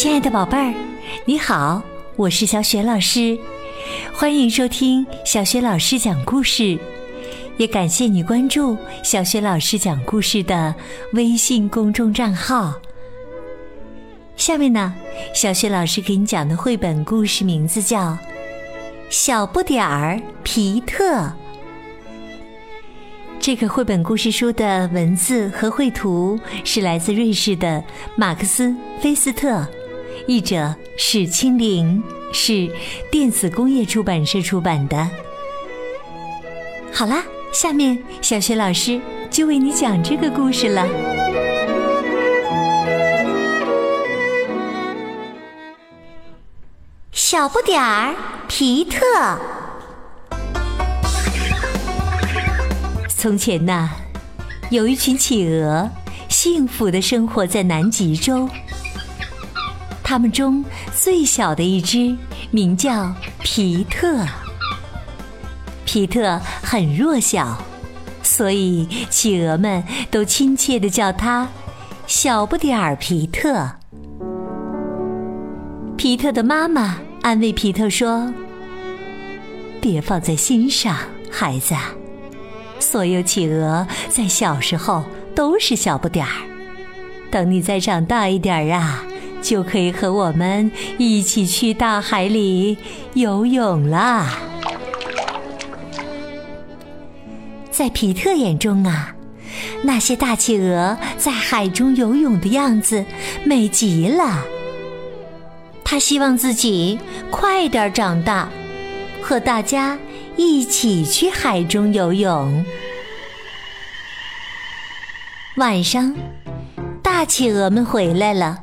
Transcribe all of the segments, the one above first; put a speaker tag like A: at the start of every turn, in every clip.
A: 亲爱的宝贝儿，你好，我是小雪老师，欢迎收听小雪老师讲故事，也感谢你关注小雪老师讲故事的微信公众账号。下面呢，小雪老师给你讲的绘本故事名字叫《小不点儿皮特》。这个绘本故事书的文字和绘图是来自瑞士的马克思·菲斯特，译者史清玲，是电子工业出版社出版的。好啦，下面小雪老师就为你讲这个故事了。小不点儿皮特。从前呐，有一群企鹅，幸福的生活在南极洲。它们中最小的一只名叫皮特。皮特很弱小，所以企鹅们都亲切的叫它“小不点儿皮特”。皮特的妈妈安慰皮特说：“别放在心上，孩子。”所有企鹅在小时候都是小不点儿，等你再长大一点儿啊，就可以和我们一起去大海里游泳啦。在皮特眼中啊，那些大企鹅在海中游泳的样子美极了。他希望自己快点长大，和大家。一起去海中游泳。晚上，大企鹅们回来了，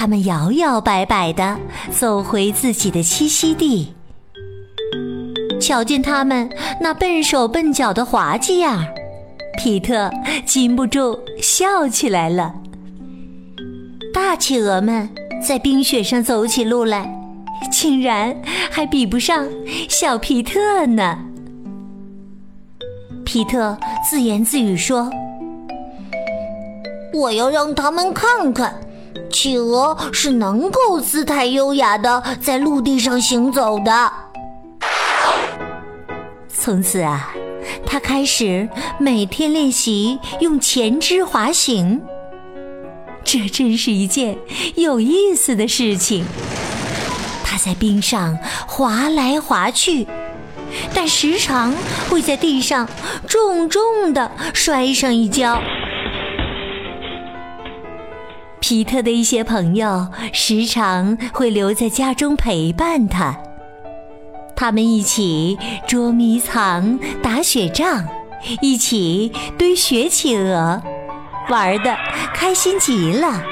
A: 它们摇摇摆摆地走回自己的栖息地。瞧见它们那笨手笨脚的滑稽样，皮特禁不住笑起来了。大企鹅们在冰雪上走起路来。竟然还比不上小皮特呢！皮特自言自语说：“
B: 我要让他们看看，企鹅是能够姿态优雅的在陆地上行走的。”
A: 从此啊，他开始每天练习用前肢滑行。这真是一件有意思的事情。他在冰上滑来滑去，但时常会在地上重重的摔上一跤。皮特的一些朋友时常会留在家中陪伴他，他们一起捉迷藏、打雪仗，一起堆雪企鹅，玩的开心极了。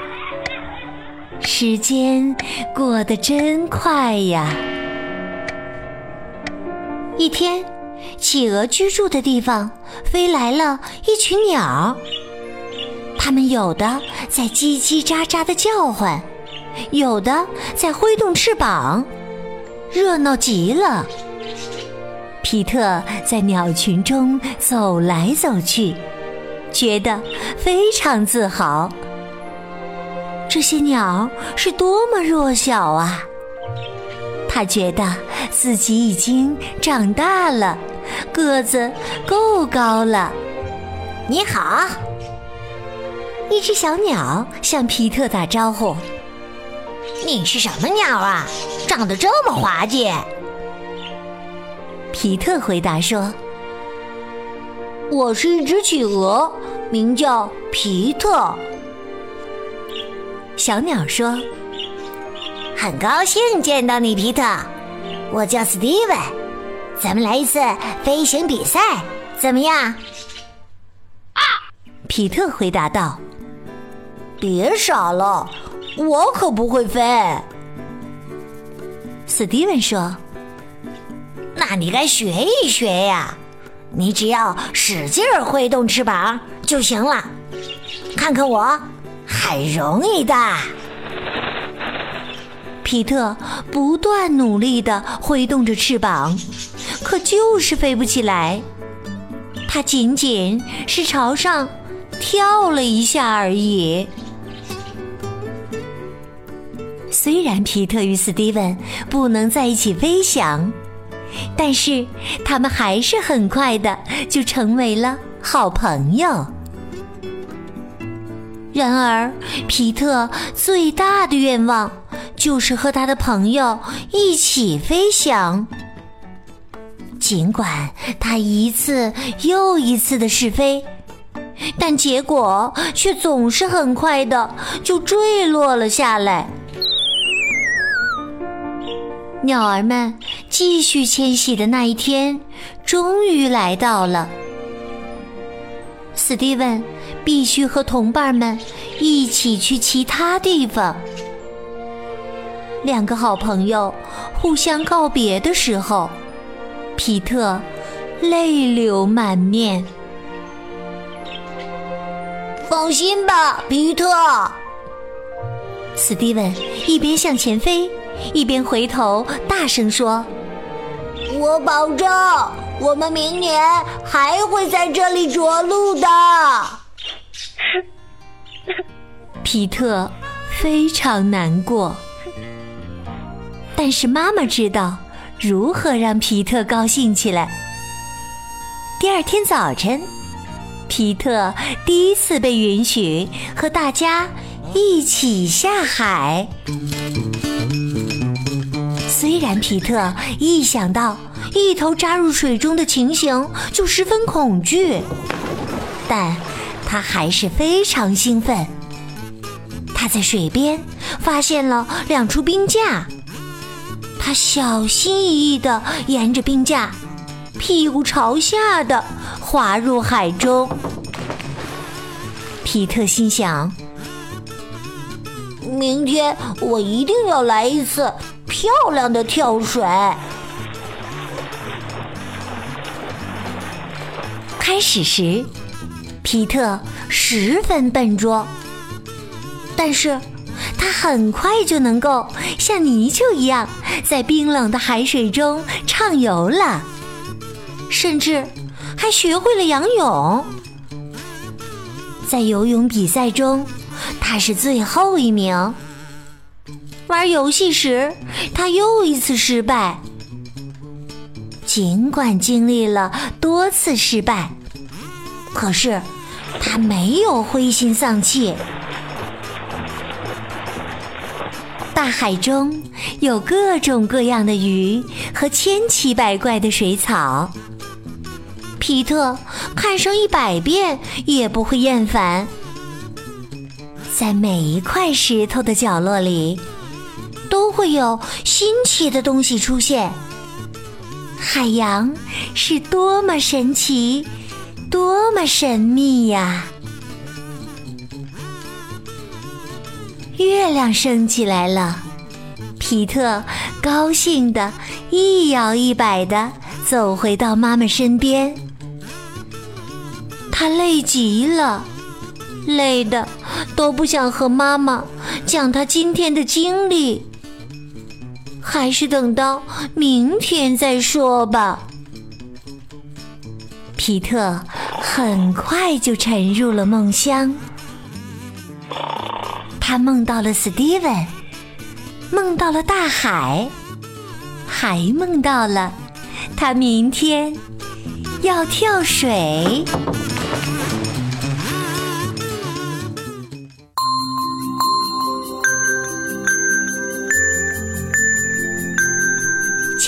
A: 时间过得真快呀！一天，企鹅居住的地方飞来了一群鸟，它们有的在叽叽喳喳的叫唤，有的在挥动翅膀，热闹极了。皮特在鸟群中走来走去，觉得非常自豪。这些鸟是多么弱小啊！他觉得自己已经长大了，个子够高了。
B: 你好，
A: 一只小鸟向皮特打招呼。
B: 你是什么鸟啊？长得这么滑稽？
A: 皮特回答说：“
B: 我是一只企鹅，名叫皮特。”
A: 小鸟说：“
B: 很高兴见到你，皮特。我叫史蒂文，咱们来一次飞行比赛，怎么样？”
A: 啊！皮特回答道：“
B: 别傻了，我可不会飞。”
A: 史蒂文说：“
B: 那你该学一学呀，你只要使劲挥动翅膀就行了。看看我。”很容易的，
A: 皮特不断努力的挥动着翅膀，可就是飞不起来。他仅仅是朝上跳了一下而已。虽然皮特与斯蒂文不能在一起飞翔，但是他们还是很快的就成为了好朋友。然而，皮特最大的愿望就是和他的朋友一起飞翔。尽管他一次又一次的试飞，但结果却总是很快的就坠落了下来。鸟儿们继续迁徙的那一天，终于来到了。史蒂文必须和同伴们一起去其他地方。两个好朋友互相告别的时候，皮特泪流满面。
B: 放心吧，皮特。
A: 史蒂文一边向前飞，一边回头大声说：“
B: 我保证。”我们明年还会在这里着陆的。
A: 皮特非常难过，但是妈妈知道如何让皮特高兴起来。第二天早晨，皮特第一次被允许和大家一起下海。虽然皮特一想到一头扎入水中的情形就十分恐惧，但他还是非常兴奋。他在水边发现了两处冰架，他小心翼翼地沿着冰架，屁股朝下的滑入海中。皮特心想：
B: 明天我一定要来一次。漂亮的跳水。
A: 开始时，皮特十分笨拙，但是他很快就能够像泥鳅一样在冰冷的海水中畅游了，甚至还学会了仰泳。在游泳比赛中，他是最后一名。玩游戏时，他又一次失败。尽管经历了多次失败，可是他没有灰心丧气。大海中有各种各样的鱼和千奇百怪的水草，皮特看上一百遍也不会厌烦。在每一块石头的角落里。会有新奇的东西出现。海洋是多么神奇，多么神秘呀！月亮升起来了，皮特高兴的一摇一摆的走回到妈妈身边。他累极了，累的都不想和妈妈讲他今天的经历。还是等到明天再说吧。皮特很快就沉入了梦乡，他梦到了史蒂文，梦到了大海，还梦到了他明天要跳水。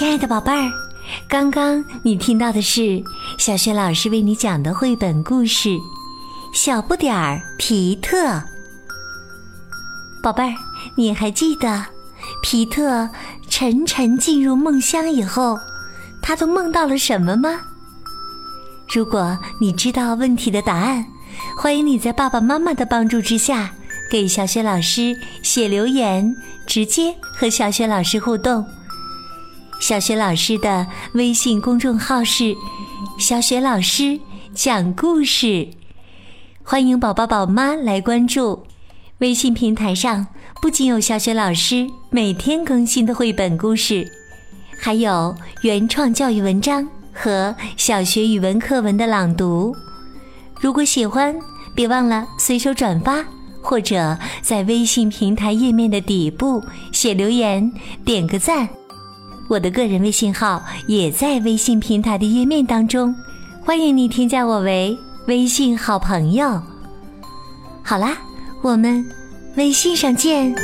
A: 亲爱的宝贝儿，刚刚你听到的是小雪老师为你讲的绘本故事《小不点儿皮特》。宝贝儿，你还记得皮特沉沉进入梦乡以后，他都梦到了什么吗？如果你知道问题的答案，欢迎你在爸爸妈妈的帮助之下，给小雪老师写留言，直接和小雪老师互动。小雪老师的微信公众号是“小雪老师讲故事”，欢迎宝宝宝妈来关注。微信平台上不仅有小雪老师每天更新的绘本故事，还有原创教育文章和小学语文课文的朗读。如果喜欢，别忘了随手转发或者在微信平台页面的底部写留言，点个赞。我的个人微信号也在微信平台的页面当中，欢迎你添加我为微信好朋友。好啦，我们微信上见。